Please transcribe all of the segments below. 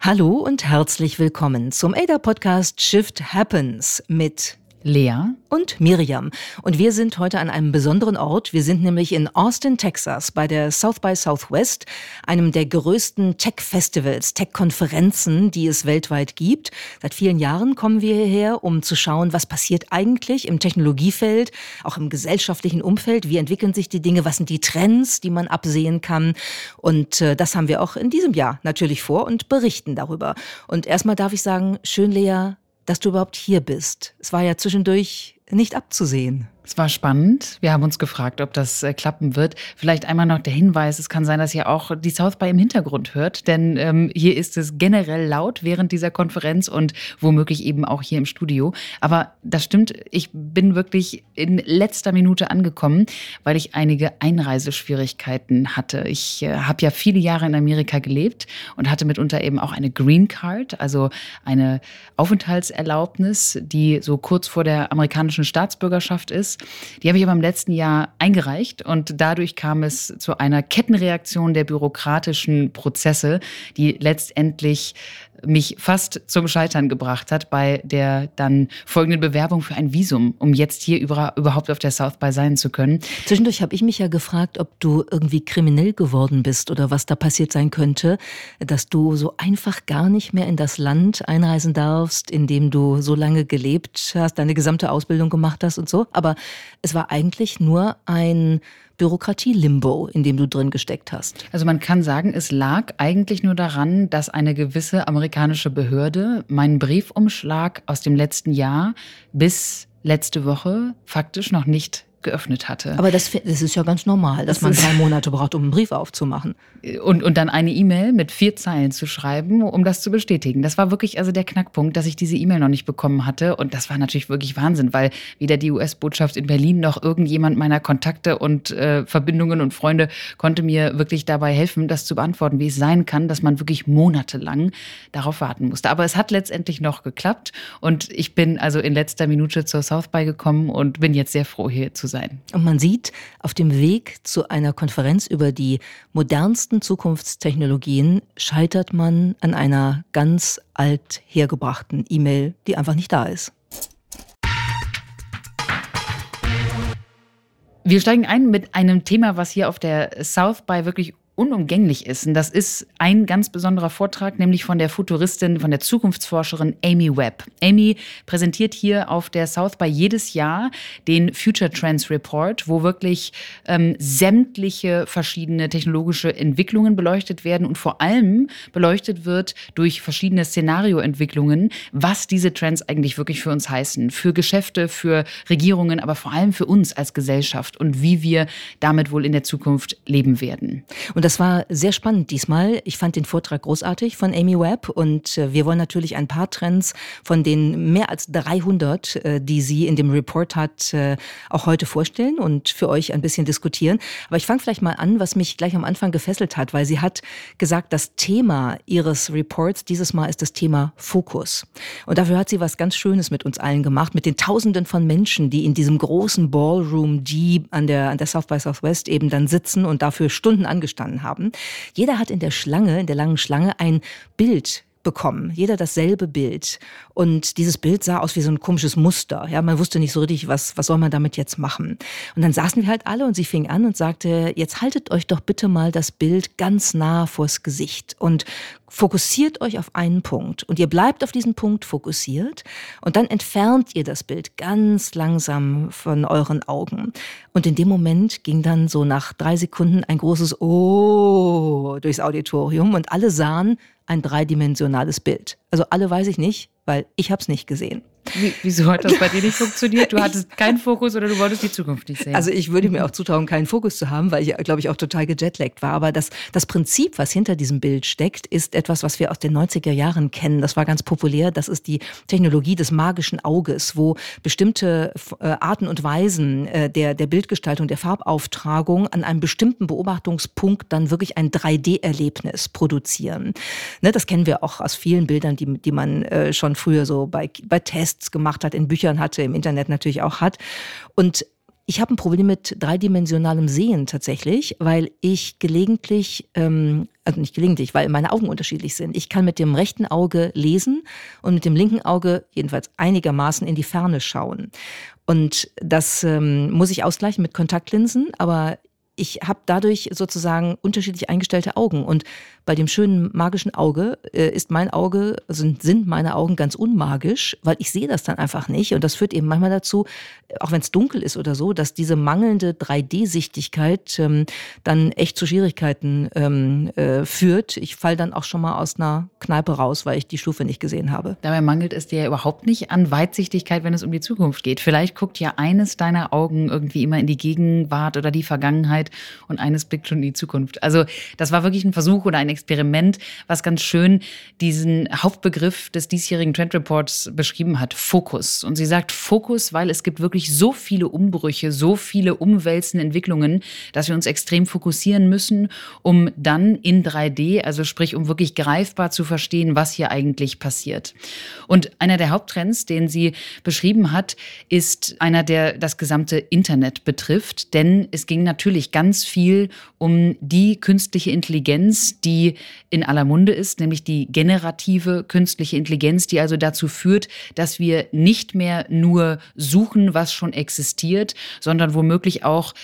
Hallo und herzlich willkommen zum ADA-Podcast Shift Happens mit Lea und Miriam. Und wir sind heute an einem besonderen Ort. Wir sind nämlich in Austin, Texas, bei der South by Southwest, einem der größten Tech-Festivals, Tech-Konferenzen, die es weltweit gibt. Seit vielen Jahren kommen wir hierher, um zu schauen, was passiert eigentlich im Technologiefeld, auch im gesellschaftlichen Umfeld. Wie entwickeln sich die Dinge? Was sind die Trends, die man absehen kann? Und äh, das haben wir auch in diesem Jahr natürlich vor und berichten darüber. Und erstmal darf ich sagen, schön, Lea, dass du überhaupt hier bist. Es war ja zwischendurch nicht abzusehen. Es war spannend. Wir haben uns gefragt, ob das äh, klappen wird. Vielleicht einmal noch der Hinweis, es kann sein, dass ihr auch die South by im Hintergrund hört, denn ähm, hier ist es generell laut während dieser Konferenz und womöglich eben auch hier im Studio. Aber das stimmt, ich bin wirklich in letzter Minute angekommen, weil ich einige Einreiseschwierigkeiten hatte. Ich äh, habe ja viele Jahre in Amerika gelebt und hatte mitunter eben auch eine Green Card, also eine Aufenthaltserlaubnis, die so kurz vor der amerikanischen Staatsbürgerschaft ist ist. Die habe ich aber im letzten Jahr eingereicht und dadurch kam es zu einer Kettenreaktion der bürokratischen Prozesse, die letztendlich mich fast zum Scheitern gebracht hat bei der dann folgenden Bewerbung für ein Visum, um jetzt hier über, überhaupt auf der South by sein zu können. Zwischendurch habe ich mich ja gefragt, ob du irgendwie kriminell geworden bist oder was da passiert sein könnte, dass du so einfach gar nicht mehr in das Land einreisen darfst, in dem du so lange gelebt hast, deine gesamte Ausbildung gemacht hast und so. Aber es war eigentlich nur ein Bürokratie-Limbo, in dem du drin gesteckt hast. Also man kann sagen, es lag eigentlich nur daran, dass eine gewisse amerikanische Behörde meinen Briefumschlag aus dem letzten Jahr bis letzte Woche faktisch noch nicht geöffnet hatte. Aber das, das ist ja ganz normal, dass das man drei Monate braucht, um einen Brief aufzumachen. Und, und dann eine E-Mail mit vier Zeilen zu schreiben, um das zu bestätigen. Das war wirklich also der Knackpunkt, dass ich diese E-Mail noch nicht bekommen hatte. Und das war natürlich wirklich Wahnsinn, weil weder die US-Botschaft in Berlin noch irgendjemand meiner Kontakte und äh, Verbindungen und Freunde konnte mir wirklich dabei helfen, das zu beantworten, wie es sein kann, dass man wirklich monatelang darauf warten musste. Aber es hat letztendlich noch geklappt. Und ich bin also in letzter Minute zur South by gekommen und bin jetzt sehr froh, hier zu sein. Und man sieht, auf dem Weg zu einer Konferenz über die modernsten Zukunftstechnologien scheitert man an einer ganz alt hergebrachten E-Mail, die einfach nicht da ist. Wir steigen ein mit einem Thema, was hier auf der South by wirklich unumgänglich ist. Und das ist ein ganz besonderer Vortrag, nämlich von der Futuristin, von der Zukunftsforscherin Amy Webb. Amy präsentiert hier auf der South by jedes Jahr den Future Trends Report, wo wirklich ähm, sämtliche verschiedene technologische Entwicklungen beleuchtet werden und vor allem beleuchtet wird durch verschiedene Szenarioentwicklungen, was diese Trends eigentlich wirklich für uns heißen. Für Geschäfte, für Regierungen, aber vor allem für uns als Gesellschaft und wie wir damit wohl in der Zukunft leben werden. Und und das war sehr spannend diesmal. Ich fand den Vortrag großartig von Amy Webb und äh, wir wollen natürlich ein paar Trends von den mehr als 300, äh, die sie in dem Report hat, äh, auch heute vorstellen und für euch ein bisschen diskutieren. Aber ich fange vielleicht mal an, was mich gleich am Anfang gefesselt hat, weil sie hat gesagt, das Thema ihres Reports dieses Mal ist das Thema Fokus. Und dafür hat sie was ganz Schönes mit uns allen gemacht, mit den Tausenden von Menschen, die in diesem großen Ballroom G an der, an der South by Southwest eben dann sitzen und dafür Stunden angestanden haben. Jeder hat in der Schlange, in der langen Schlange, ein Bild bekommen. Jeder dasselbe Bild. Und dieses Bild sah aus wie so ein komisches Muster. Ja, man wusste nicht so richtig, was, was soll man damit jetzt machen. Und dann saßen wir halt alle und sie fing an und sagte, jetzt haltet euch doch bitte mal das Bild ganz nah vors Gesicht und fokussiert euch auf einen Punkt und ihr bleibt auf diesen Punkt fokussiert und dann entfernt ihr das Bild ganz langsam von euren Augen. Und in dem Moment ging dann so nach drei Sekunden ein großes Oh durchs Auditorium und alle sahen ein dreidimensionales Bild. Also alle weiß ich nicht, weil ich habe es nicht gesehen. Wie, wieso hat das bei dir nicht funktioniert? Du hattest keinen Fokus oder du wolltest die Zukunft nicht sehen? Also ich würde mir auch zutrauen, keinen Fokus zu haben, weil ich, glaube ich, auch total gejetlaggt war. Aber das, das Prinzip, was hinter diesem Bild steckt, ist etwas, was wir aus den 90er Jahren kennen. Das war ganz populär. Das ist die Technologie des magischen Auges, wo bestimmte äh, Arten und Weisen äh, der, der Bildgestaltung, der Farbauftragung an einem bestimmten Beobachtungspunkt dann wirklich ein 3D-Erlebnis produzieren. Ne, das kennen wir auch aus vielen Bildern, die, die man äh, schon früher so bei, bei Tests Tests gemacht hat, in Büchern hatte, im Internet natürlich auch hat. Und Ich habe ein Problem mit dreidimensionalem Sehen tatsächlich, weil ich gelegentlich, ähm, also nicht gelegentlich, weil meine Augen unterschiedlich sind. Ich kann mit dem rechten Auge lesen und mit dem linken Auge jedenfalls einigermaßen in die Ferne schauen. Und das ähm, muss ich ausgleichen mit Kontaktlinsen, aber ich habe dadurch sozusagen unterschiedlich eingestellte Augen. Und bei dem schönen magischen Auge äh, ist mein Auge, sind, sind meine Augen ganz unmagisch, weil ich sehe das dann einfach nicht. Und das führt eben manchmal dazu, auch wenn es dunkel ist oder so, dass diese mangelnde 3D-Sichtigkeit ähm, dann echt zu Schwierigkeiten ähm, äh, führt. Ich falle dann auch schon mal aus einer Kneipe raus, weil ich die Stufe nicht gesehen habe. Dabei mangelt es dir ja überhaupt nicht an Weitsichtigkeit, wenn es um die Zukunft geht. Vielleicht guckt ja eines deiner Augen irgendwie immer in die Gegenwart oder die Vergangenheit und eines blickt schon in die Zukunft. Also das war wirklich ein Versuch oder ein Experiment, was ganz schön diesen Hauptbegriff des diesjährigen Trend Reports beschrieben hat, Fokus. Und sie sagt Fokus, weil es gibt wirklich so viele Umbrüche, so viele umwälzende Entwicklungen, dass wir uns extrem fokussieren müssen, um dann in 3D, also sprich, um wirklich greifbar zu verstehen, was hier eigentlich passiert. Und einer der Haupttrends, den sie beschrieben hat, ist einer, der das gesamte Internet betrifft, denn es ging natürlich ganz viel um die künstliche Intelligenz, die in aller Munde ist, nämlich die generative künstliche Intelligenz, die also dazu führt, dass wir nicht mehr nur suchen, was schon existiert, sondern womöglich auch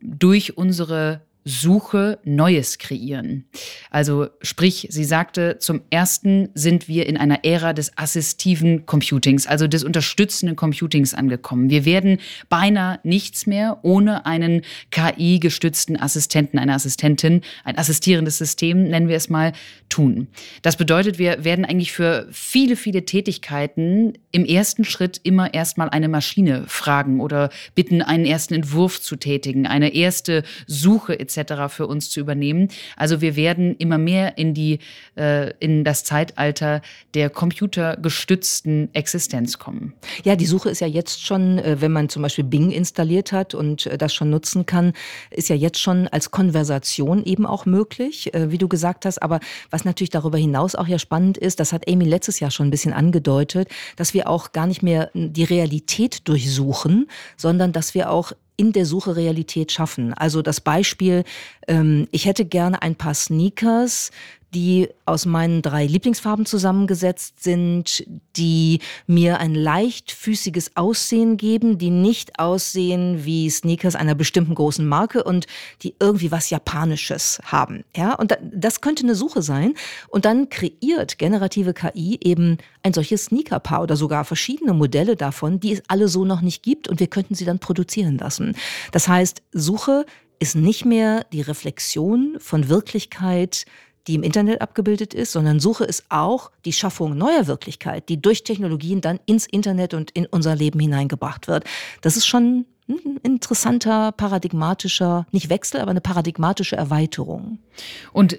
durch unsere Suche Neues kreieren. Also sprich, sie sagte, zum Ersten sind wir in einer Ära des assistiven Computings, also des unterstützenden Computings angekommen. Wir werden beinahe nichts mehr ohne einen KI-gestützten Assistenten, eine Assistentin, ein assistierendes System, nennen wir es mal, tun. Das bedeutet, wir werden eigentlich für viele, viele Tätigkeiten im ersten Schritt immer erstmal eine Maschine fragen oder bitten, einen ersten Entwurf zu tätigen, eine erste Suche etc etc. für uns zu übernehmen. Also wir werden immer mehr in die äh, in das Zeitalter der computergestützten Existenz kommen. Ja, die Suche ist ja jetzt schon, äh, wenn man zum Beispiel Bing installiert hat und äh, das schon nutzen kann, ist ja jetzt schon als Konversation eben auch möglich, äh, wie du gesagt hast. Aber was natürlich darüber hinaus auch ja spannend ist, das hat Amy letztes Jahr schon ein bisschen angedeutet, dass wir auch gar nicht mehr die Realität durchsuchen, sondern dass wir auch in der Suche Realität schaffen. Also das Beispiel, ähm, ich hätte gerne ein paar Sneakers, die aus meinen drei Lieblingsfarben zusammengesetzt sind, die mir ein leichtfüßiges Aussehen geben, die nicht aussehen wie Sneakers einer bestimmten großen Marke und die irgendwie was Japanisches haben. Ja, und das könnte eine Suche sein. Und dann kreiert generative KI eben ein solches Sneakerpaar oder sogar verschiedene Modelle davon, die es alle so noch nicht gibt und wir könnten sie dann produzieren lassen. Das heißt, Suche ist nicht mehr die Reflexion von Wirklichkeit, die im Internet abgebildet ist, sondern Suche ist auch die Schaffung neuer Wirklichkeit, die durch Technologien dann ins Internet und in unser Leben hineingebracht wird. Das ist schon ein interessanter, paradigmatischer, nicht Wechsel, aber eine paradigmatische Erweiterung. Und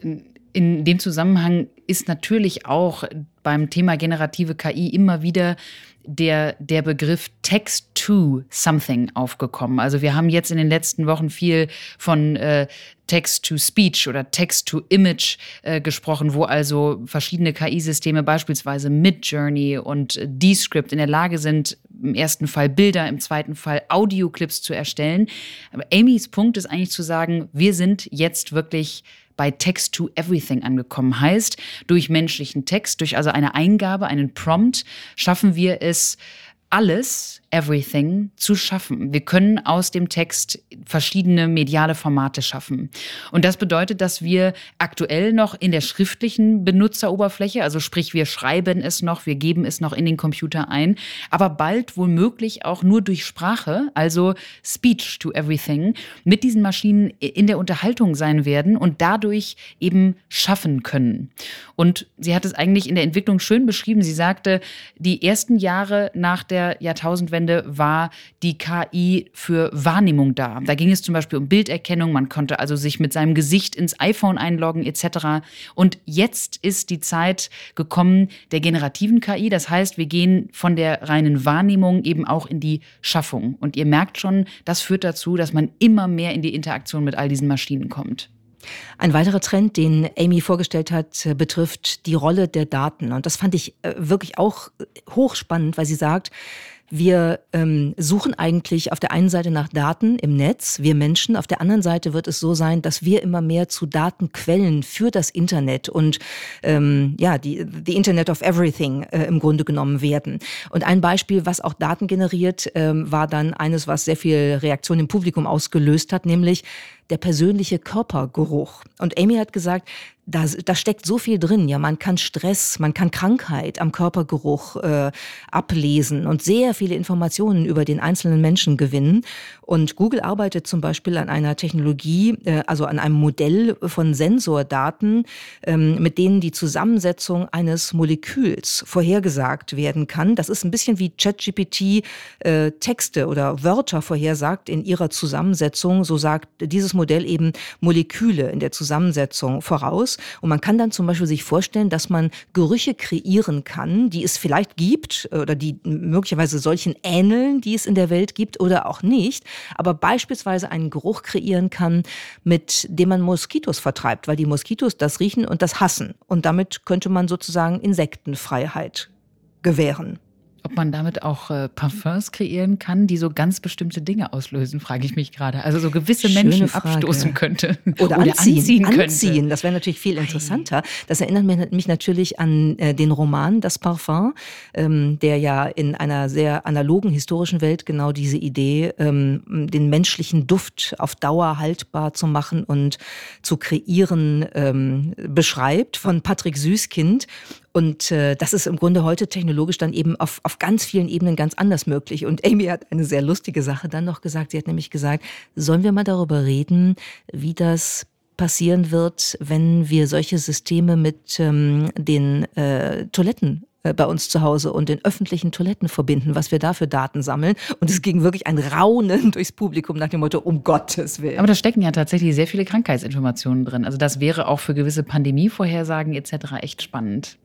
in dem Zusammenhang ist natürlich auch beim Thema generative KI immer wieder der, der Begriff Text to Something aufgekommen. Also wir haben jetzt in den letzten Wochen viel von äh, Text to Speech oder Text to Image äh, gesprochen, wo also verschiedene KI-Systeme, beispielsweise Midjourney und Descript, in der Lage sind, im ersten Fall Bilder, im zweiten Fall Audioclips zu erstellen. Aber Amys Punkt ist eigentlich zu sagen, wir sind jetzt wirklich bei Text to Everything angekommen. Heißt, durch menschlichen Text, durch also eine Eingabe, einen Prompt, schaffen wir es, alles Everything zu schaffen. Wir können aus dem Text verschiedene mediale Formate schaffen. Und das bedeutet, dass wir aktuell noch in der schriftlichen Benutzeroberfläche, also sprich, wir schreiben es noch, wir geben es noch in den Computer ein, aber bald womöglich auch nur durch Sprache, also Speech to Everything, mit diesen Maschinen in der Unterhaltung sein werden und dadurch eben schaffen können. Und sie hat es eigentlich in der Entwicklung schön beschrieben. Sie sagte, die ersten Jahre nach der Jahrtausendwende Jahrtausendwende war die KI für Wahrnehmung da. Da ging es zum Beispiel um Bilderkennung, man konnte also sich mit seinem Gesicht ins iPhone einloggen etc. Und jetzt ist die Zeit gekommen der generativen KI. Das heißt, wir gehen von der reinen Wahrnehmung eben auch in die Schaffung. Und ihr merkt schon, das führt dazu, dass man immer mehr in die Interaktion mit all diesen Maschinen kommt. Ein weiterer Trend, den Amy vorgestellt hat, betrifft die Rolle der Daten. Und das fand ich äh, wirklich auch hochspannend, weil sie sagt, wir ähm, suchen eigentlich auf der einen Seite nach Daten im Netz, wir Menschen. Auf der anderen Seite wird es so sein, dass wir immer mehr zu Datenquellen für das Internet und ähm, ja, die, die Internet of Everything äh, im Grunde genommen werden. Und ein Beispiel, was auch Daten generiert, ähm, war dann eines, was sehr viel Reaktion im Publikum ausgelöst hat, nämlich der persönliche Körpergeruch. Und Amy hat gesagt, da, da steckt so viel drin. Ja, man kann Stress, man kann Krankheit am Körpergeruch äh, ablesen und sehr viele Informationen über den einzelnen Menschen gewinnen. Und Google arbeitet zum Beispiel an einer Technologie, äh, also an einem Modell von Sensordaten, ähm, mit denen die Zusammensetzung eines Moleküls vorhergesagt werden kann. Das ist ein bisschen wie ChatGPT äh, Texte oder Wörter vorhersagt in ihrer Zusammensetzung. So sagt dieses Modell eben Moleküle in der Zusammensetzung voraus. Und man kann dann zum Beispiel sich vorstellen, dass man Gerüche kreieren kann, die es vielleicht gibt oder die möglicherweise solchen ähneln, die es in der Welt gibt oder auch nicht, aber beispielsweise einen Geruch kreieren kann, mit dem man Moskitos vertreibt, weil die Moskitos das riechen und das hassen. Und damit könnte man sozusagen Insektenfreiheit gewähren. Ob man damit auch äh, Parfums kreieren kann, die so ganz bestimmte Dinge auslösen, frage ich mich gerade. Also so gewisse Schöne Menschen Frage. abstoßen könnte. Oder, oder anziehen, anziehen, könnte. Anziehen. Das wäre natürlich viel interessanter. Das erinnert mich natürlich an äh, den Roman Das Parfum, ähm, der ja in einer sehr analogen historischen Welt genau diese Idee, ähm, den menschlichen Duft auf Dauer haltbar zu machen und zu kreieren, ähm, beschreibt von Patrick Süßkind. Und äh, das ist im Grunde heute technologisch dann eben auf, auf ganz vielen Ebenen ganz anders möglich. Und Amy hat eine sehr lustige Sache dann noch gesagt. Sie hat nämlich gesagt, sollen wir mal darüber reden, wie das passieren wird, wenn wir solche Systeme mit ähm, den äh, Toiletten äh, bei uns zu Hause und den öffentlichen Toiletten verbinden, was wir da für Daten sammeln. Und es ging wirklich ein Raunen durchs Publikum nach dem Motto, um Gottes Willen. Aber da stecken ja tatsächlich sehr viele Krankheitsinformationen drin. Also das wäre auch für gewisse Pandemievorhersagen etc. echt spannend.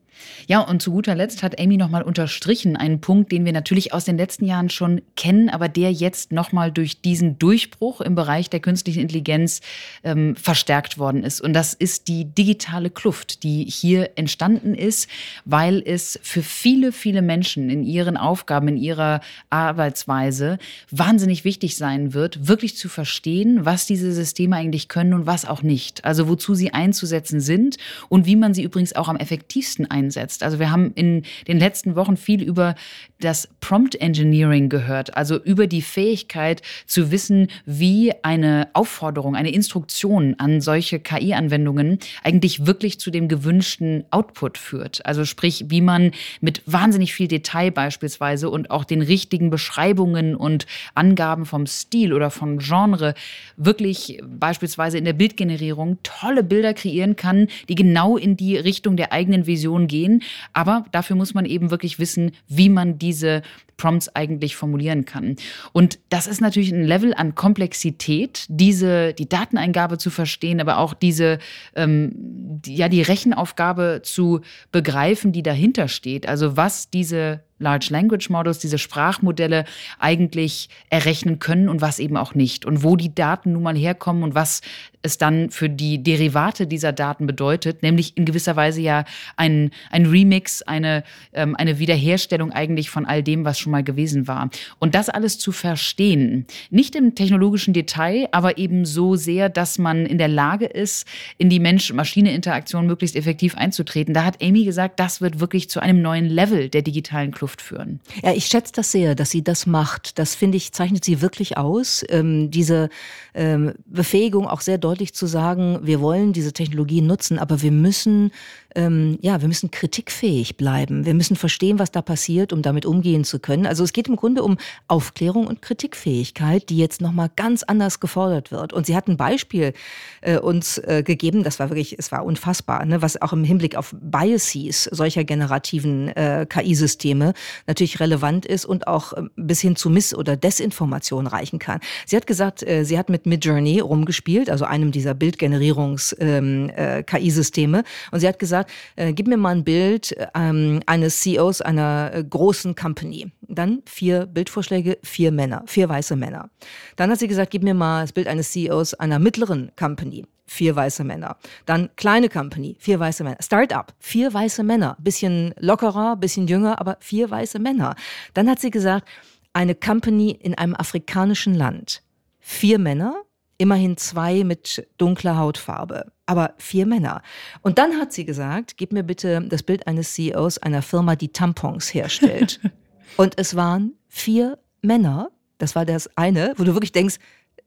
Ja, und zu guter Letzt hat Amy nochmal unterstrichen, einen Punkt, den wir natürlich aus den letzten Jahren schon kennen, aber der jetzt nochmal durch diesen Durchbruch im Bereich der künstlichen Intelligenz ähm, verstärkt worden ist. Und das ist die digitale Kluft, die hier entstanden ist, weil es für viele, viele Menschen in ihren Aufgaben, in ihrer Arbeitsweise wahnsinnig wichtig sein wird, wirklich zu verstehen, was diese Systeme eigentlich können und was auch nicht. Also wozu sie einzusetzen sind und wie man sie übrigens auch am effektivsten einsetzt einsetzt. Also wir haben in den letzten Wochen viel über das Prompt Engineering gehört, also über die Fähigkeit zu wissen, wie eine Aufforderung, eine Instruktion an solche KI-Anwendungen eigentlich wirklich zu dem gewünschten Output führt. Also sprich, wie man mit wahnsinnig viel Detail beispielsweise und auch den richtigen Beschreibungen und Angaben vom Stil oder vom Genre wirklich beispielsweise in der Bildgenerierung tolle Bilder kreieren kann, die genau in die Richtung der eigenen Vision gehen gehen. Aber dafür muss man eben wirklich wissen, wie man diese Prompts eigentlich formulieren kann. Und das ist natürlich ein Level an Komplexität, diese, die Dateneingabe zu verstehen, aber auch diese, ähm, die, ja, die Rechenaufgabe zu begreifen, die dahinter steht. Also was diese Large Language Models, diese Sprachmodelle eigentlich errechnen können und was eben auch nicht. Und wo die Daten nun mal herkommen und was es dann für die Derivate dieser Daten bedeutet, nämlich in gewisser Weise ja ein, ein Remix, eine, ähm, eine Wiederherstellung eigentlich von all dem, was schon mal gewesen war. Und das alles zu verstehen, nicht im technologischen Detail, aber eben so sehr, dass man in der Lage ist, in die Mensch-Maschine-Interaktion möglichst effektiv einzutreten. Da hat Amy gesagt, das wird wirklich zu einem neuen Level der digitalen Kluft Kluft führen. Ja, ich schätze das sehr, dass sie das macht. Das finde ich, zeichnet sie wirklich aus. Ähm, diese ähm, Befähigung auch sehr deutlich zu sagen, wir wollen diese Technologie nutzen, aber wir müssen ähm, ja, wir müssen kritikfähig bleiben. Wir müssen verstehen, was da passiert, um damit umgehen zu können. Also es geht im Grunde um Aufklärung und Kritikfähigkeit, die jetzt nochmal ganz anders gefordert wird. Und sie hat ein Beispiel äh, uns äh, gegeben, das war wirklich, es war unfassbar, ne, was auch im Hinblick auf Biases solcher generativen äh, KI-Systeme natürlich relevant ist und auch äh, bis hin zu Miss- oder Desinformation reichen kann. Sie hat gesagt, äh, sie hat mit Midjourney rumgespielt, also einem dieser Bildgenerierungs-KI-Systeme. Ähm, äh, und sie hat gesagt, äh, gib mir mal ein Bild ähm, eines CEOs einer äh, großen Company. Dann vier Bildvorschläge, vier Männer, vier weiße Männer. Dann hat sie gesagt, gib mir mal das Bild eines CEOs einer mittleren Company vier weiße Männer. Dann kleine Company, vier weiße Männer. Startup, vier weiße Männer. Bisschen lockerer, bisschen jünger, aber vier weiße Männer. Dann hat sie gesagt, eine Company in einem afrikanischen Land. Vier Männer, immerhin zwei mit dunkler Hautfarbe, aber vier Männer. Und dann hat sie gesagt, gib mir bitte das Bild eines CEOs einer Firma, die Tampons herstellt. Und es waren vier Männer, das war das eine, wo du wirklich denkst,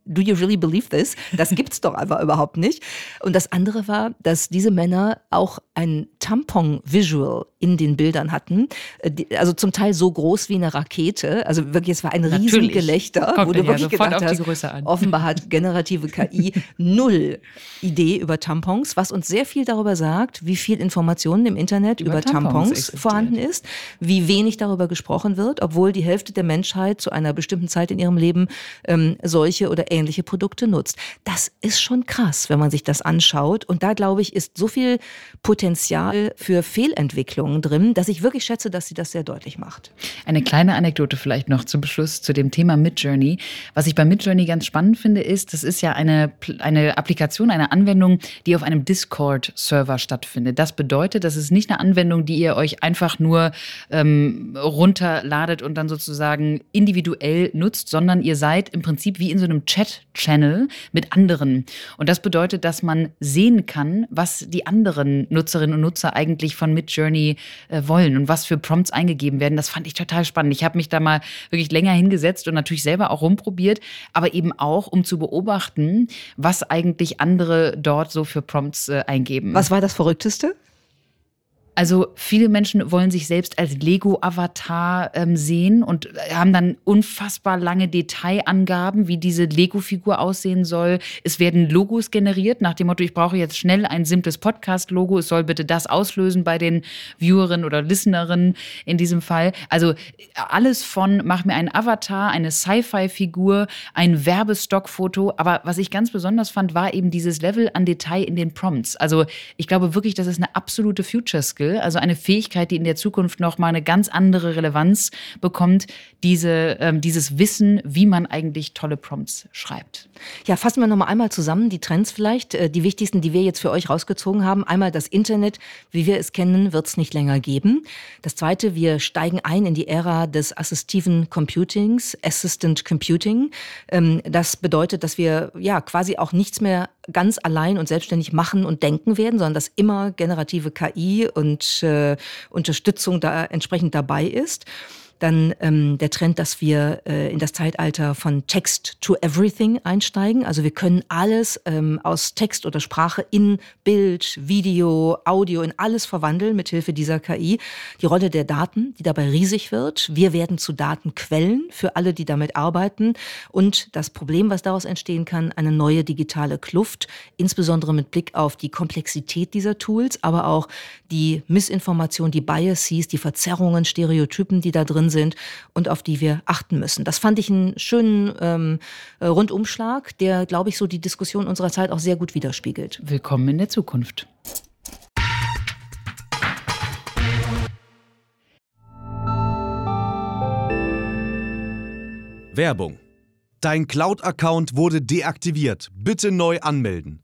do you really believe this? Das gibt's doch einfach überhaupt nicht. Und das andere war, dass diese Männer auch ein Tampon-Visual in den Bildern hatten. Äh, also zum Teil so groß wie eine Rakete. Also wirklich, es war ein Riesengelächter, wo du wirklich ja gedacht hast, offenbar hat generative KI null Idee über Tampons, was uns sehr viel darüber sagt, wie viel Informationen im Internet über, über Tampons, Tampons vorhanden ist, wie wenig darüber gesprochen wird, obwohl die Hälfte der Menschheit zu einer bestimmten Zeit in ihrem Leben ähm, solche oder ähnliche Produkte nutzt. Das ist schon krass, wenn man sich das anschaut. Und da, glaube ich, ist so viel Potenzial für Fehlentwicklungen drin, dass ich wirklich schätze, dass sie das sehr deutlich macht. Eine kleine Anekdote vielleicht noch zum Beschluss zu dem Thema Midjourney. Was ich bei Midjourney ganz spannend finde, ist, das ist ja eine, eine Applikation, eine Anwendung, die auf einem Discord-Server stattfindet. Das bedeutet, das ist nicht eine Anwendung, die ihr euch einfach nur ähm, runterladet und dann sozusagen individuell nutzt, sondern ihr seid im Prinzip wie in so einem Chat Chat-Channel mit anderen. Und das bedeutet, dass man sehen kann, was die anderen Nutzerinnen und Nutzer eigentlich von Midjourney äh, wollen und was für Prompts eingegeben werden. Das fand ich total spannend. Ich habe mich da mal wirklich länger hingesetzt und natürlich selber auch rumprobiert, aber eben auch, um zu beobachten, was eigentlich andere dort so für Prompts äh, eingeben. Was war das Verrückteste? Also viele Menschen wollen sich selbst als Lego-Avatar ähm, sehen und haben dann unfassbar lange Detailangaben, wie diese Lego-Figur aussehen soll. Es werden Logos generiert nach dem Motto, ich brauche jetzt schnell ein simples Podcast-Logo. Es soll bitte das auslösen bei den Viewerinnen oder Listenerinnen in diesem Fall. Also alles von, mach mir einen Avatar, eine Sci-Fi-Figur, ein Werbestock-Foto. Aber was ich ganz besonders fand, war eben dieses Level an Detail in den Prompts. Also ich glaube wirklich, das ist eine absolute Future-Skill also eine Fähigkeit, die in der Zukunft noch mal eine ganz andere Relevanz bekommt, diese, ähm, dieses Wissen, wie man eigentlich tolle Prompts schreibt. Ja, fassen wir noch mal einmal zusammen die Trends vielleicht, äh, die wichtigsten, die wir jetzt für euch rausgezogen haben. Einmal das Internet, wie wir es kennen, wird es nicht länger geben. Das zweite, wir steigen ein in die Ära des assistiven Computings, Assistant Computing. Ähm, das bedeutet, dass wir ja quasi auch nichts mehr ganz allein und selbstständig machen und denken werden, sondern dass immer generative KI und äh, Unterstützung da entsprechend dabei ist. Dann ähm, der Trend, dass wir äh, in das Zeitalter von Text to Everything einsteigen. Also wir können alles ähm, aus Text oder Sprache in Bild, Video, Audio, in alles verwandeln mit Hilfe dieser KI. Die Rolle der Daten, die dabei riesig wird. Wir werden zu Datenquellen für alle, die damit arbeiten. Und das Problem, was daraus entstehen kann, eine neue digitale Kluft, insbesondere mit Blick auf die Komplexität dieser Tools, aber auch die Missinformation, die Biases, die Verzerrungen, Stereotypen, die da drin sind und auf die wir achten müssen. Das fand ich einen schönen ähm, äh, Rundumschlag, der, glaube ich, so die Diskussion unserer Zeit auch sehr gut widerspiegelt. Willkommen in der Zukunft. Werbung. Dein Cloud-Account wurde deaktiviert. Bitte neu anmelden.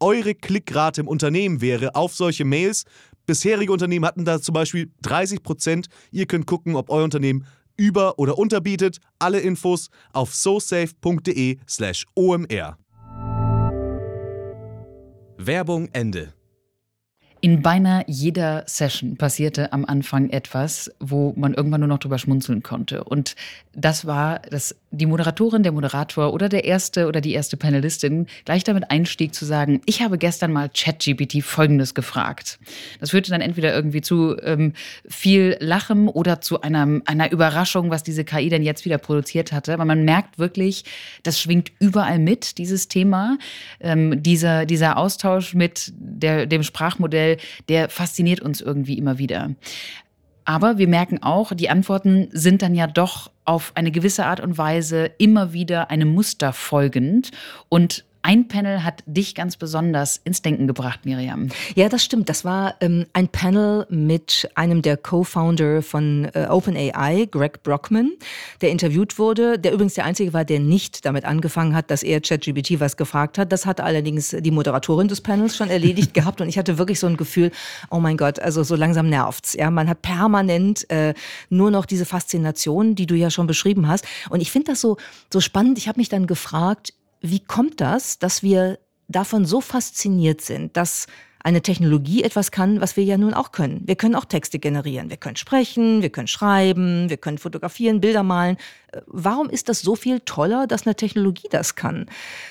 eure Klickrate im Unternehmen wäre auf solche Mails. Bisherige Unternehmen hatten da zum Beispiel 30 Prozent. Ihr könnt gucken, ob euer Unternehmen über- oder unterbietet. Alle Infos auf sosafe.de/slash omr. Werbung Ende. In beinahe jeder Session passierte am Anfang etwas, wo man irgendwann nur noch drüber schmunzeln konnte. Und das war das die Moderatorin, der Moderator oder der erste oder die erste Panelistin gleich damit einstieg zu sagen, ich habe gestern mal ChatGPT Folgendes gefragt. Das führte dann entweder irgendwie zu ähm, viel Lachen oder zu einer, einer Überraschung, was diese KI denn jetzt wieder produziert hatte. Aber man merkt wirklich, das schwingt überall mit, dieses Thema. Ähm, dieser, dieser Austausch mit der, dem Sprachmodell, der fasziniert uns irgendwie immer wieder. Aber wir merken auch, die Antworten sind dann ja doch auf eine gewisse Art und Weise immer wieder einem Muster folgend und ein Panel hat dich ganz besonders ins Denken gebracht, Miriam. Ja, das stimmt. Das war ähm, ein Panel mit einem der Co-Founder von äh, OpenAI, Greg Brockman, der interviewt wurde, der übrigens der einzige war, der nicht damit angefangen hat, dass er ChatGPT was gefragt hat. Das hatte allerdings die Moderatorin des Panels schon erledigt gehabt und ich hatte wirklich so ein Gefühl, oh mein Gott, also so langsam nervt's. Ja, man hat permanent äh, nur noch diese Faszination, die du ja schon beschrieben hast. Und ich finde das so, so spannend. Ich habe mich dann gefragt, wie kommt das, dass wir davon so fasziniert sind, dass eine Technologie etwas kann, was wir ja nun auch können. Wir können auch Texte generieren, wir können sprechen, wir können schreiben, wir können fotografieren, Bilder malen. Äh, warum ist das so viel toller, dass eine Technologie das kann?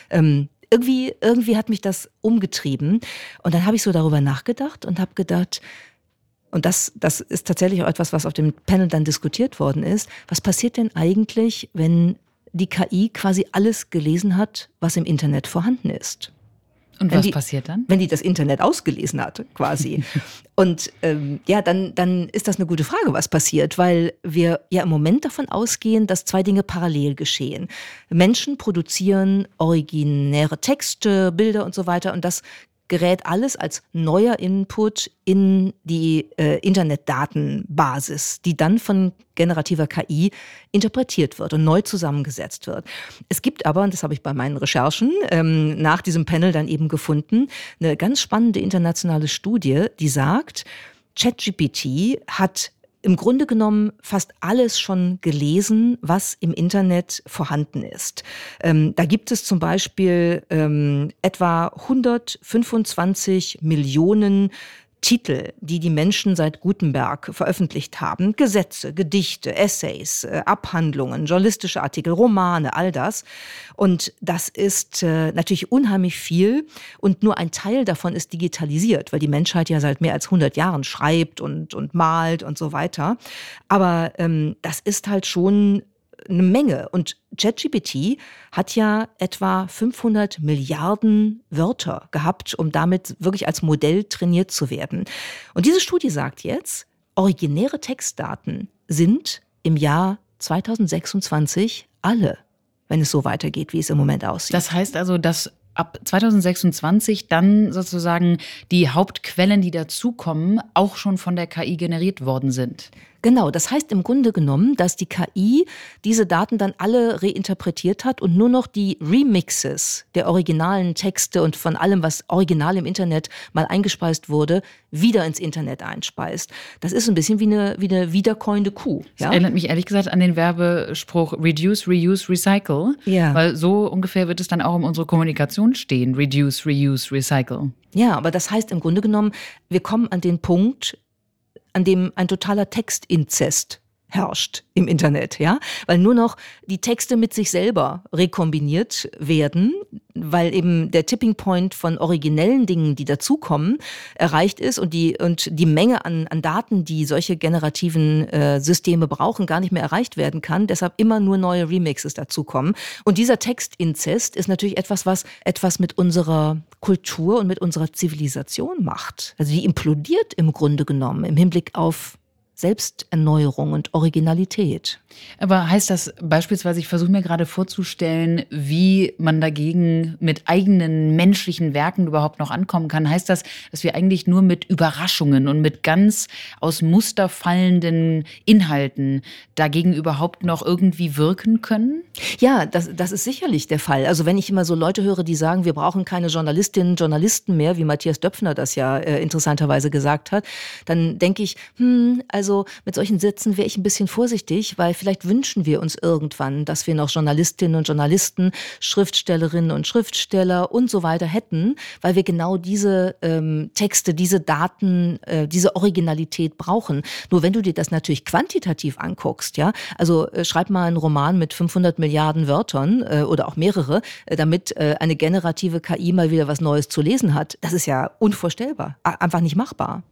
Ähm, irgendwie, irgendwie hat mich das umgetrieben. Und dann habe ich so darüber nachgedacht und habe gedacht, und das, das ist tatsächlich auch etwas, was auf dem Panel dann diskutiert worden ist. Was passiert denn eigentlich, wenn die KI quasi alles gelesen hat, was im Internet vorhanden ist. Und wenn was die, passiert dann? Wenn die das Internet ausgelesen hat, quasi. und ähm, ja, dann, dann ist das eine gute Frage, was passiert, weil wir ja im Moment davon ausgehen, dass zwei Dinge parallel geschehen. Menschen produzieren originäre Texte, Bilder und so weiter und das gerät alles als neuer Input in die äh, Internetdatenbasis, die dann von generativer KI interpretiert wird und neu zusammengesetzt wird. Es gibt aber, und das habe ich bei meinen Recherchen ähm, nach diesem Panel dann eben gefunden, eine ganz spannende internationale Studie, die sagt, ChatGPT hat im Grunde genommen fast alles schon gelesen, was im Internet vorhanden ist. Ähm, da gibt es zum Beispiel ähm, etwa 125 Millionen Titel, die die Menschen seit Gutenberg veröffentlicht haben, Gesetze, Gedichte, Essays, äh, Abhandlungen, journalistische Artikel, Romane, all das. Und das ist äh, natürlich unheimlich viel und nur ein Teil davon ist digitalisiert, weil die Menschheit ja seit mehr als 100 Jahren schreibt und, und malt und so weiter. Aber ähm, das ist halt schon eine Menge. Und ChatGPT hat ja etwa 500 Milliarden Wörter gehabt, um damit wirklich als Modell trainiert zu werden. Und diese Studie sagt jetzt, originäre Textdaten sind im Jahr 2026 alle, wenn es so weitergeht, wie es im Moment aussieht. Das heißt also, dass ab 2026 dann sozusagen die Hauptquellen, die dazukommen, auch schon von der KI generiert worden sind. Genau, das heißt im Grunde genommen, dass die KI diese Daten dann alle reinterpretiert hat und nur noch die Remixes der originalen Texte und von allem, was original im Internet mal eingespeist wurde, wieder ins Internet einspeist. Das ist ein bisschen wie eine, wie eine wiederkäuende Kuh. Ja? Das erinnert mich ehrlich gesagt an den Werbespruch Reduce, Reuse, Recycle. Ja. Weil so ungefähr wird es dann auch in unserer Kommunikation stehen. Reduce, Reuse, Recycle. Ja, aber das heißt im Grunde genommen, wir kommen an den Punkt, an dem ein totaler Textinzest herrscht im Internet, ja, weil nur noch die Texte mit sich selber rekombiniert werden, weil eben der Tipping Point von originellen Dingen, die dazukommen, erreicht ist und die und die Menge an, an Daten, die solche generativen äh, Systeme brauchen, gar nicht mehr erreicht werden kann. Deshalb immer nur neue Remixes dazukommen. Und dieser Textinzest ist natürlich etwas, was etwas mit unserer Kultur und mit unserer Zivilisation macht. Also die implodiert im Grunde genommen im Hinblick auf Selbsterneuerung und Originalität. Aber heißt das beispielsweise, ich versuche mir gerade vorzustellen, wie man dagegen mit eigenen menschlichen Werken überhaupt noch ankommen kann, heißt das, dass wir eigentlich nur mit Überraschungen und mit ganz aus Muster fallenden Inhalten dagegen überhaupt noch irgendwie wirken können? Ja, das, das ist sicherlich der Fall. Also wenn ich immer so Leute höre, die sagen, wir brauchen keine Journalistinnen, Journalisten mehr, wie Matthias Döpfner das ja äh, interessanterweise gesagt hat, dann denke ich, hm, also also mit solchen Sätzen wäre ich ein bisschen vorsichtig, weil vielleicht wünschen wir uns irgendwann, dass wir noch Journalistinnen und Journalisten, Schriftstellerinnen und Schriftsteller und so weiter hätten, weil wir genau diese ähm, Texte, diese Daten, äh, diese Originalität brauchen. Nur wenn du dir das natürlich quantitativ anguckst, ja, also äh, schreib mal einen Roman mit 500 Milliarden Wörtern äh, oder auch mehrere, äh, damit äh, eine generative KI mal wieder was Neues zu lesen hat. Das ist ja unvorstellbar, einfach nicht machbar.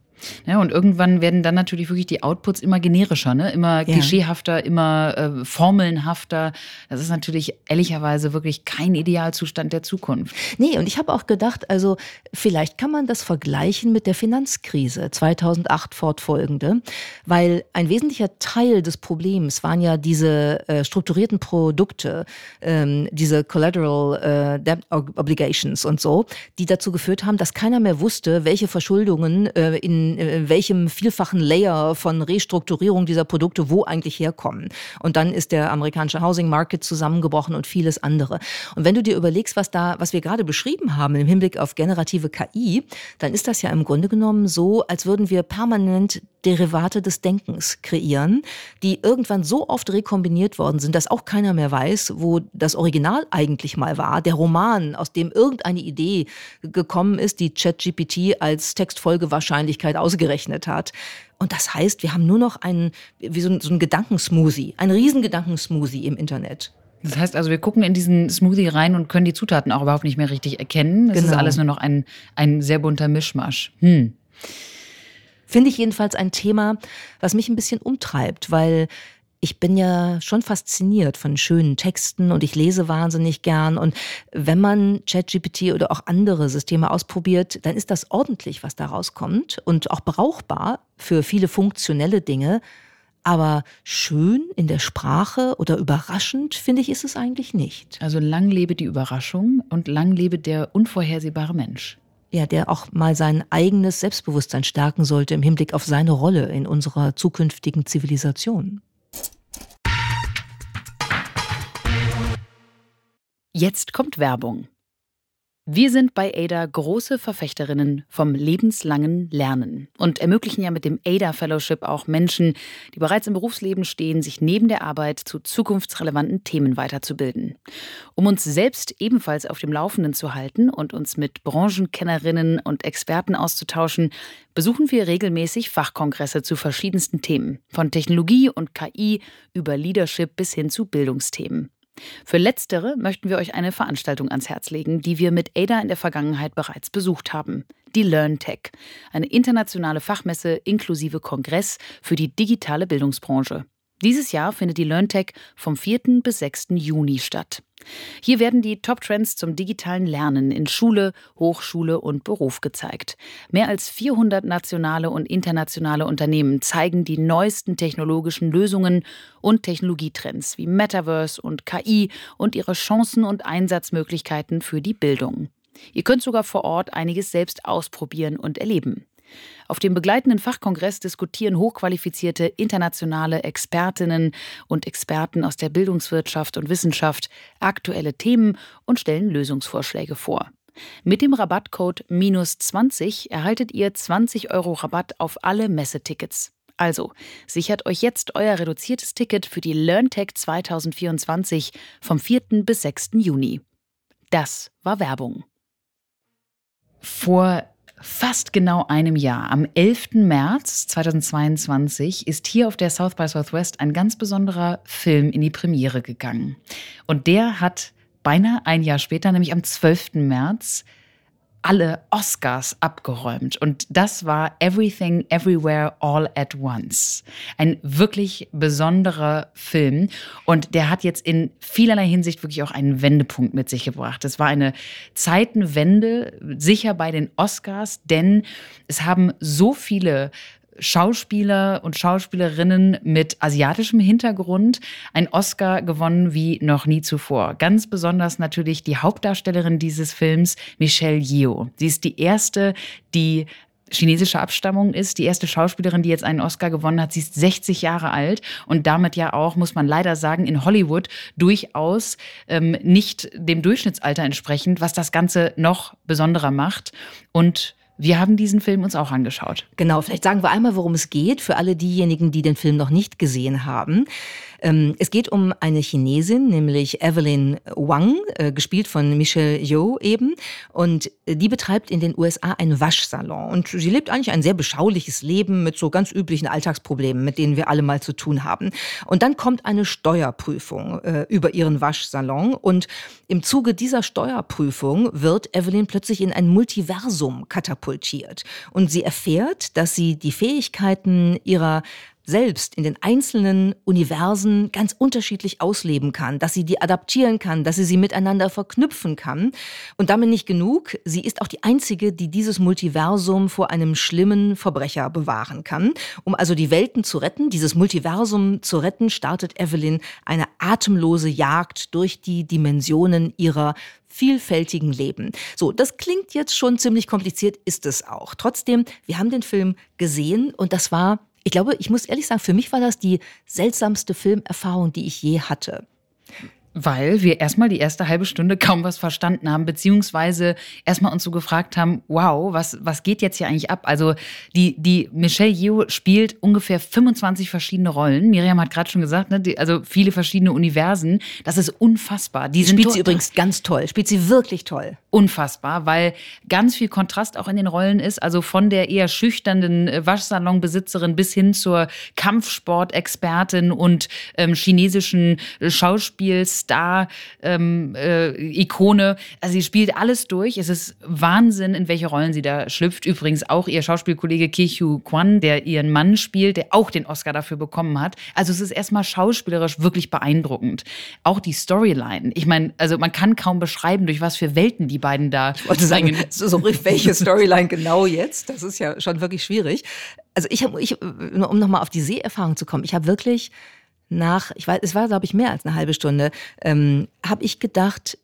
Ja, und irgendwann werden dann natürlich wirklich die Outputs immer generischer, ne? immer ja. klischeehafter, immer äh, formelnhafter. Das ist natürlich ehrlicherweise wirklich kein Idealzustand der Zukunft. Nee, und ich habe auch gedacht, also vielleicht kann man das vergleichen mit der Finanzkrise 2008 fortfolgende, weil ein wesentlicher Teil des Problems waren ja diese äh, strukturierten Produkte, ähm, diese Collateral äh, Debt Obligations und so, die dazu geführt haben, dass keiner mehr wusste, welche Verschuldungen äh, in in welchem vielfachen Layer von Restrukturierung dieser Produkte wo eigentlich herkommen. Und dann ist der amerikanische Housing Market zusammengebrochen und vieles andere. Und wenn du dir überlegst, was da, was wir gerade beschrieben haben im Hinblick auf generative KI, dann ist das ja im Grunde genommen so, als würden wir permanent Derivate des Denkens kreieren, die irgendwann so oft rekombiniert worden sind, dass auch keiner mehr weiß, wo das Original eigentlich mal war. Der Roman, aus dem irgendeine Idee gekommen ist, die ChatGPT als Textfolgewahrscheinlichkeit ausgerechnet hat. Und das heißt, wir haben nur noch einen, wie so ein, so ein Gedankensmoothie, einen riesen Gedankensmoothie im Internet. Das heißt also, wir gucken in diesen Smoothie rein und können die Zutaten auch überhaupt nicht mehr richtig erkennen. Es genau. ist alles nur noch ein, ein sehr bunter Mischmasch. Hm. Finde ich jedenfalls ein Thema, was mich ein bisschen umtreibt, weil ich bin ja schon fasziniert von schönen Texten und ich lese wahnsinnig gern. Und wenn man ChatGPT oder auch andere Systeme ausprobiert, dann ist das ordentlich, was da rauskommt und auch brauchbar für viele funktionelle Dinge. Aber schön in der Sprache oder überraschend, finde ich, ist es eigentlich nicht. Also lang lebe die Überraschung und lang lebe der unvorhersehbare Mensch ja, der auch mal sein eigenes Selbstbewusstsein stärken sollte im Hinblick auf seine Rolle in unserer zukünftigen Zivilisation. Jetzt kommt Werbung. Wir sind bei ADA große Verfechterinnen vom lebenslangen Lernen und ermöglichen ja mit dem ADA Fellowship auch Menschen, die bereits im Berufsleben stehen, sich neben der Arbeit zu zukunftsrelevanten Themen weiterzubilden. Um uns selbst ebenfalls auf dem Laufenden zu halten und uns mit Branchenkennerinnen und Experten auszutauschen, besuchen wir regelmäßig Fachkongresse zu verschiedensten Themen, von Technologie und KI über Leadership bis hin zu Bildungsthemen. Für letztere möchten wir euch eine Veranstaltung ans Herz legen, die wir mit ADA in der Vergangenheit bereits besucht haben. Die LearnTech, eine internationale Fachmesse inklusive Kongress für die digitale Bildungsbranche. Dieses Jahr findet die LearnTech vom 4. bis 6. Juni statt. Hier werden die Top-Trends zum digitalen Lernen in Schule, Hochschule und Beruf gezeigt. Mehr als 400 nationale und internationale Unternehmen zeigen die neuesten technologischen Lösungen und Technologietrends wie Metaverse und KI und ihre Chancen und Einsatzmöglichkeiten für die Bildung. Ihr könnt sogar vor Ort einiges selbst ausprobieren und erleben. Auf dem begleitenden Fachkongress diskutieren hochqualifizierte internationale Expertinnen und Experten aus der Bildungswirtschaft und Wissenschaft aktuelle Themen und stellen Lösungsvorschläge vor. Mit dem Rabattcode minus 20 erhaltet ihr 20 Euro Rabatt auf alle Messetickets. Also, sichert euch jetzt euer reduziertes Ticket für die LearnTech 2024 vom 4. bis 6. Juni. Das war Werbung. Vor fast genau einem Jahr, am 11. März 2022, ist hier auf der South by Southwest ein ganz besonderer Film in die Premiere gegangen. Und der hat beinahe ein Jahr später, nämlich am 12. März, alle Oscars abgeräumt. Und das war Everything, Everywhere, All at Once. Ein wirklich besonderer Film. Und der hat jetzt in vielerlei Hinsicht wirklich auch einen Wendepunkt mit sich gebracht. Es war eine Zeitenwende, sicher bei den Oscars, denn es haben so viele Schauspieler und Schauspielerinnen mit asiatischem Hintergrund einen Oscar gewonnen wie noch nie zuvor. Ganz besonders natürlich die Hauptdarstellerin dieses Films, Michelle Yeoh. Sie ist die erste, die chinesische Abstammung ist, die erste Schauspielerin, die jetzt einen Oscar gewonnen hat. Sie ist 60 Jahre alt und damit ja auch, muss man leider sagen, in Hollywood durchaus ähm, nicht dem Durchschnittsalter entsprechend, was das Ganze noch besonderer macht. Und Wir haben diesen Film uns auch angeschaut. Genau, vielleicht sagen wir einmal, worum es geht, für alle diejenigen, die den Film noch nicht gesehen haben. Ähm, es geht um eine Chinesin, nämlich Evelyn Wang, äh, gespielt von Michelle Yeoh eben. Und äh, die betreibt in den USA einen Waschsalon. Und sie lebt eigentlich ein sehr beschauliches Leben mit so ganz üblichen Alltagsproblemen, mit denen wir alle mal zu tun haben. Und dann kommt eine Steuerprüfung äh, über ihren Waschsalon. Und im Zuge dieser Steuerprüfung wird Evelyn plötzlich in ein Multiversum katapultiert. Und sie erfährt, dass sie die Fähigkeiten ihrer selbst in den einzelnen Universen ganz unterschiedlich ausleben kann, dass sie die adaptieren kann, dass sie sie miteinander verknüpfen kann. Und damit nicht genug, sie ist auch die Einzige, die dieses Multiversum vor einem schlimmen Verbrecher bewahren kann. Um also die Welten zu retten, dieses Multiversum zu retten, startet Evelyn eine atemlose Jagd durch die Dimensionen ihrer vielfältigen Leben. So, das klingt jetzt schon ziemlich kompliziert, ist es auch. Trotzdem, wir haben den Film gesehen und das war ich glaube, ich muss ehrlich sagen, für mich war das die seltsamste Filmerfahrung, die ich je hatte. Weil wir erstmal die erste halbe Stunde kaum was verstanden haben, beziehungsweise erstmal uns so gefragt haben, wow, was, was geht jetzt hier eigentlich ab? Also die, die Michelle Yeoh spielt ungefähr 25 verschiedene Rollen. Miriam hat gerade schon gesagt, ne, die, also viele verschiedene Universen. Das ist unfassbar. Die spielt sie übrigens ganz toll, spielt sie wirklich toll. Unfassbar, weil ganz viel Kontrast auch in den Rollen ist. Also von der eher schüchternen äh, Waschsalonbesitzerin bis hin zur Kampfsportexpertin und ähm, chinesischen Schauspiels Star-Ikone. Ähm, äh, also sie spielt alles durch. Es ist Wahnsinn, in welche Rollen sie da schlüpft. Übrigens auch ihr Schauspielkollege Ki-Hu Kwan, der ihren Mann spielt, der auch den Oscar dafür bekommen hat. Also es ist erstmal schauspielerisch wirklich beeindruckend. Auch die Storyline. Ich meine, also man kann kaum beschreiben, durch was für Welten die beiden da. Ich wollte sagen, so welche Storyline genau jetzt? Das ist ja schon wirklich schwierig. Also ich habe, ich, um nochmal auf die Seherfahrung zu kommen, ich habe wirklich nach, ich weiß, es war, glaube ich, mehr als eine halbe Stunde, ähm, habe ich gedacht,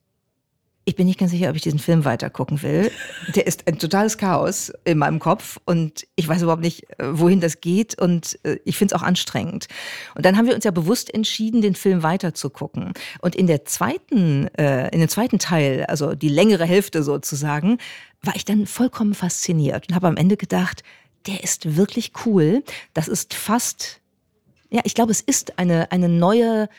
ich bin nicht ganz sicher, ob ich diesen Film weitergucken will. Der ist ein totales Chaos in meinem Kopf und ich weiß überhaupt nicht, äh, wohin das geht und äh, ich finde es auch anstrengend. Und dann haben wir uns ja bewusst entschieden, den Film weiterzugucken. Und in der zweiten, äh, in dem zweiten Teil, also die längere Hälfte sozusagen, war ich dann vollkommen fasziniert und habe am Ende gedacht, der ist wirklich cool. Das ist fast ja, ich glaube, es ist eine, eine neue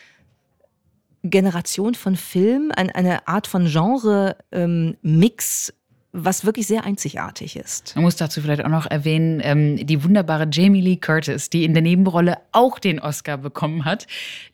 Generation von Film, ein, eine Art von Genre-Mix, ähm, was wirklich sehr einzigartig ist. Man muss dazu vielleicht auch noch erwähnen, ähm, die wunderbare Jamie Lee Curtis, die in der Nebenrolle auch den Oscar bekommen hat.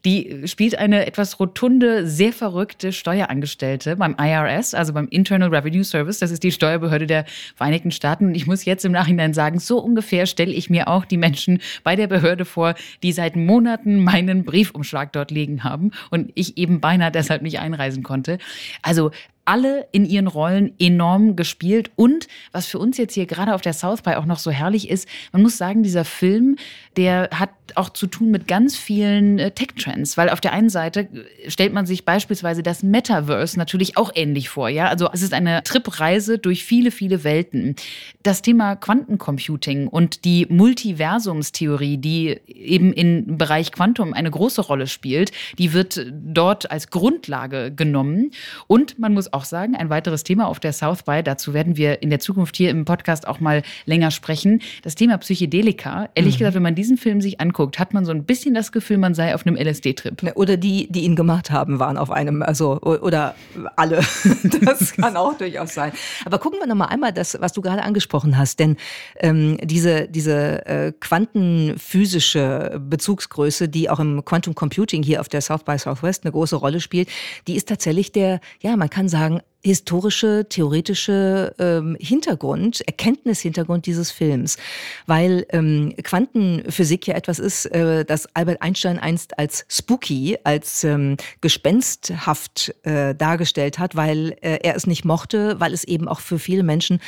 Die spielt eine etwas rotunde, sehr verrückte Steuerangestellte beim IRS, also beim Internal Revenue Service. Das ist die Steuerbehörde der Vereinigten Staaten. Und ich muss jetzt im Nachhinein sagen, so ungefähr stelle ich mir auch die Menschen bei der Behörde vor, die seit Monaten meinen Briefumschlag dort liegen haben und ich eben beinahe deshalb nicht einreisen konnte. Also alle in ihren Rollen enorm gespielt. Und was für uns jetzt hier gerade auf der South by auch noch so herrlich ist, man muss sagen, dieser Film, der hat auch zu tun mit ganz vielen äh, Tech-Trends, weil auf der einen Seite äh, stellt man sich beispielsweise das Metaverse natürlich auch ähnlich vor. Ja, also es ist eine Tripreise durch viele, viele Welten. Das Thema Quantencomputing und die Multiversumstheorie, die eben im Bereich Quantum eine große Rolle spielt, die wird dort als Grundlage genommen. Und man muss auch sagen, ein weiteres Thema auf der South by, dazu werden wir in der Zukunft hier im Podcast auch mal länger sprechen, das Thema Psychedelika. Ehrlich mhm. gesagt, wenn man diesen Film sich anguckt, anguckt, hat man so ein bisschen das Gefühl, man sei auf einem LSD-Trip. Oder die, die ihn gemacht haben, waren auf einem, also oder alle. Das kann auch durchaus sein. Aber gucken wir noch mal einmal das, was du gerade angesprochen hast, denn ähm, diese diese äh, quantenphysische Bezugsgröße, die auch im Quantum Computing hier auf der South by Southwest eine große Rolle spielt, die ist tatsächlich der, ja, man kann sagen, historische, theoretische ähm, Hintergrund, Erkenntnishintergrund dieses Films, weil ähm, Quantenphysik ja etwas ist, äh, das Albert Einstein einst als spooky, als ähm, gespensthaft äh, dargestellt hat, weil äh, er es nicht mochte, weil es eben auch für viele Menschen,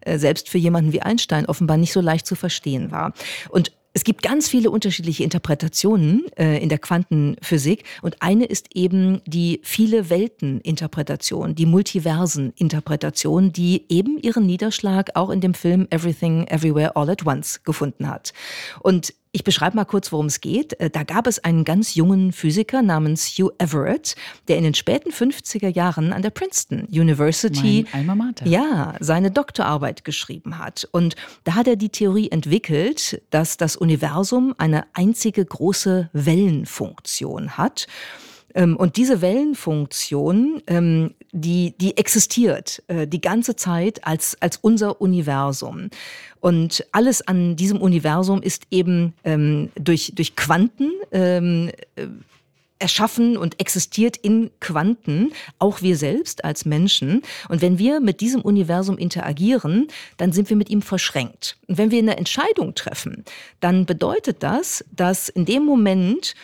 äh, selbst für jemanden wie Einstein, offenbar nicht so leicht zu verstehen war. Und es gibt ganz viele unterschiedliche Interpretationen äh, in der Quantenphysik und eine ist eben die viele Welten-Interpretation, die Multiversen-Interpretation, die eben ihren Niederschlag auch in dem Film Everything Everywhere All at Once gefunden hat. Und Ich beschreibe mal kurz, worum es geht. Äh, da gab es einen ganz jungen Physiker namens Hugh Everett, der in den späten 50er Jahren an der Princeton University Alma Mater. ja, seine Doktorarbeit geschrieben hat. Und da hat er die Theorie entwickelt, dass das Universum eine einzige große Wellenfunktion hat. Ähm, und diese Wellenfunktion, ähm, die, die existiert äh, die ganze Zeit als, als unser Universum. Und alles an diesem Universum ist eben ähm, durch, durch Quanten ähm, äh, erschaffen und existiert in Quanten, auch wir selbst als Menschen. Und wenn wir mit diesem Universum interagieren, dann sind wir mit ihm verschränkt. Und wenn wir eine Entscheidung treffen, dann bedeutet das, dass in dem Moment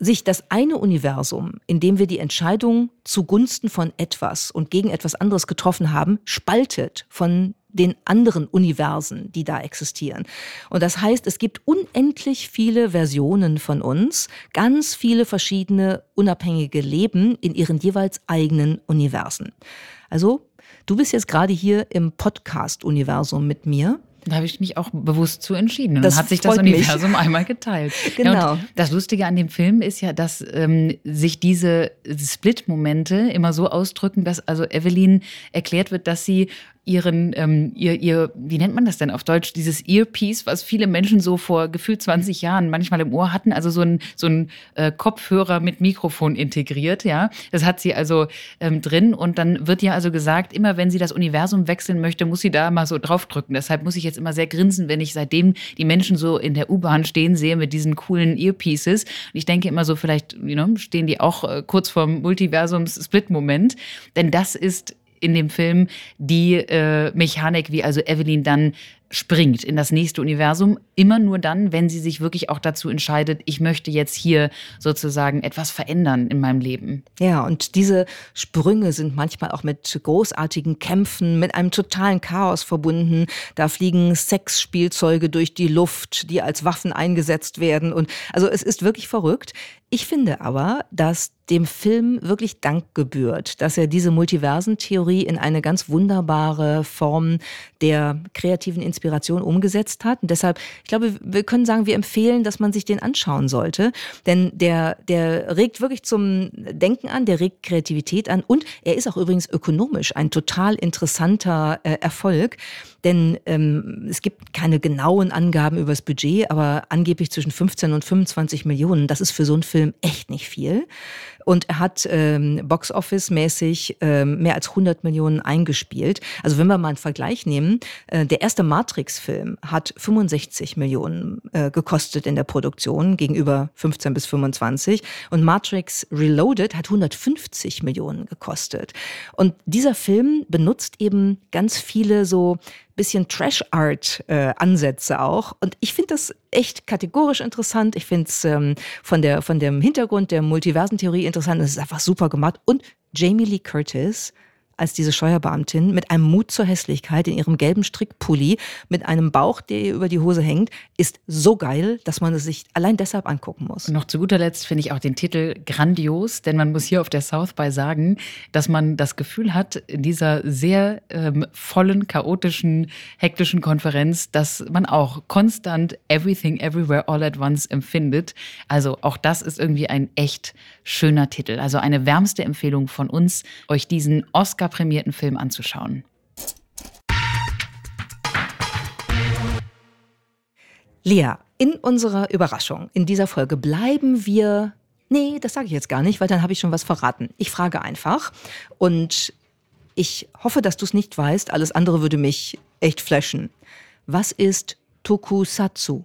sich das eine Universum, in dem wir die Entscheidung zugunsten von etwas und gegen etwas anderes getroffen haben, spaltet von den anderen Universen, die da existieren. Und das heißt, es gibt unendlich viele Versionen von uns, ganz viele verschiedene unabhängige Leben in ihren jeweils eigenen Universen. Also, du bist jetzt gerade hier im Podcast-Universum mit mir. Da habe ich mich auch bewusst zu entschieden. Und Das dann hat sich das freut mich. Universum einmal geteilt. Genau. Ja, das Lustige an dem Film ist ja, dass ähm, sich diese Split-Momente immer so ausdrücken, dass also Evelyn erklärt wird, dass sie ihren, ähm, ihr, ihr, wie nennt man das denn auf Deutsch, dieses Earpiece, was viele Menschen so vor gefühlt 20 Jahren manchmal im Ohr hatten, also so ein, so ein äh, Kopfhörer mit Mikrofon integriert, ja. Das hat sie also ähm, drin und dann wird ja also gesagt, immer wenn sie das Universum wechseln möchte, muss sie da mal so draufdrücken. Deshalb muss ich jetzt immer sehr grinsen, wenn ich seitdem die Menschen so in der U-Bahn stehen sehe mit diesen coolen Earpieces. Und ich denke immer so, vielleicht you know, stehen die auch äh, kurz vorm Multiversums-Split-Moment. Denn das ist in dem Film die äh, Mechanik, wie also Evelyn dann springt in das nächste Universum. Immer nur dann, wenn sie sich wirklich auch dazu entscheidet, ich möchte jetzt hier sozusagen etwas verändern in meinem Leben. Ja, und diese Sprünge sind manchmal auch mit großartigen Kämpfen, mit einem totalen Chaos verbunden. Da fliegen Sexspielzeuge durch die Luft, die als Waffen eingesetzt werden. Und also es ist wirklich verrückt. Ich finde aber, dass dem Film wirklich Dank gebührt, dass er diese Multiversentheorie in eine ganz wunderbare Form der kreativen Inspiration umgesetzt hat. Und deshalb, ich glaube, wir können sagen, wir empfehlen, dass man sich den anschauen sollte. Denn der, der regt wirklich zum Denken an, der regt Kreativität an und er ist auch übrigens ökonomisch ein total interessanter äh, Erfolg. Denn ähm, es gibt keine genauen Angaben über das Budget, aber angeblich zwischen 15 und 25 Millionen. Das ist für so einen Film echt nicht viel. Und er hat ähm, Box-Office-mäßig ähm, mehr als 100 Millionen eingespielt. Also wenn wir mal einen Vergleich nehmen, äh, der erste Matrix-Film hat 65 Millionen äh, gekostet in der Produktion gegenüber 15 bis 25 und Matrix Reloaded hat 150 Millionen gekostet. Und dieser Film benutzt eben ganz viele so bisschen Trash-Art-Ansätze auch. Und ich finde das echt kategorisch interessant. Ich finde es ähm, von, der, von dem Hintergrund der Multiversentheorie interessant. Es ist einfach super gemacht. Und Jamie Lee Curtis als diese Steuerbeamtin mit einem Mut zur Hässlichkeit in ihrem gelben Strickpulli mit einem Bauch, der ihr über die Hose hängt, ist so geil, dass man es sich allein deshalb angucken muss. Und noch zu guter Letzt finde ich auch den Titel grandios, denn man muss hier auf der South by sagen, dass man das Gefühl hat, in dieser sehr ähm, vollen, chaotischen, hektischen Konferenz, dass man auch konstant Everything Everywhere All at Once empfindet. Also auch das ist irgendwie ein echt schöner Titel. Also eine wärmste Empfehlung von uns, euch diesen Oscar-prämierten Film anzuschauen. Lea, in unserer Überraschung in dieser Folge bleiben wir. Nee, das sage ich jetzt gar nicht, weil dann habe ich schon was verraten. Ich frage einfach und ich hoffe, dass du es nicht weißt. Alles andere würde mich echt flashen. Was ist Tokusatsu?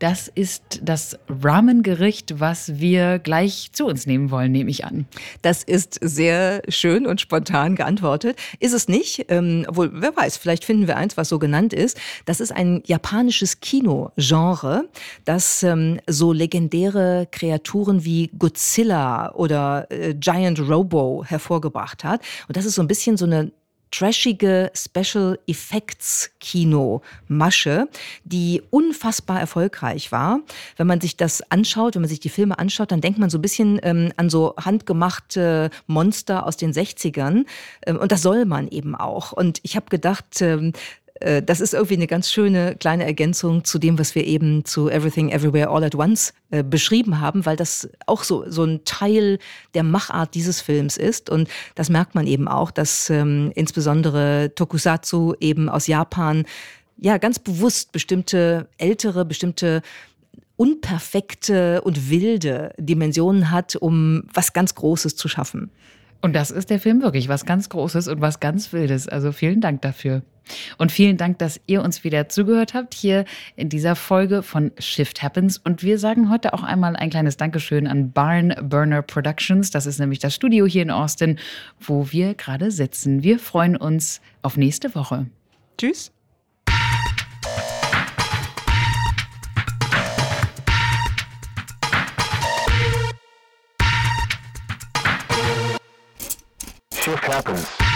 Das ist das Ramen-Gericht, was wir gleich zu uns nehmen wollen, nehme ich an. Das ist sehr schön und spontan geantwortet. Ist es nicht? Ähm, obwohl, wer weiß, vielleicht finden wir eins, was so genannt ist. Das ist ein japanisches Kinogenre, das ähm, so legendäre Kreaturen wie Godzilla oder äh, Giant Robo hervorgebracht hat. Und das ist so ein bisschen so eine trashige Special Effects Kino Masche, die unfassbar erfolgreich war. Wenn man sich das anschaut, wenn man sich die Filme anschaut, dann denkt man so ein bisschen ähm, an so handgemachte Monster aus den 60ern. Ähm, und das soll man eben auch. Und ich habe gedacht, ähm, äh, das ist irgendwie eine ganz schöne kleine Ergänzung zu dem, was wir eben zu Everything Everywhere All at Once äh, beschrieben haben, weil das auch so, so ein Teil der Machart dieses Films ist. Und das merkt man eben auch, dass ähm, insbesondere Tokusatsu eben aus Japan ja ganz bewusst bestimmte ältere, bestimmte unperfekte und wilde Dimensionen hat, um was ganz Großes zu schaffen. Und das ist der Film wirklich was ganz Großes und was ganz Wildes. Also vielen Dank dafür. Und vielen Dank, dass ihr uns wieder zugehört habt hier in dieser Folge von Shift Happens. Und wir sagen heute auch einmal ein kleines Dankeschön an Barn Burner Productions. Das ist nämlich das Studio hier in Austin, wo wir gerade sitzen. Wir freuen uns auf nächste Woche. Tschüss. Shift happens.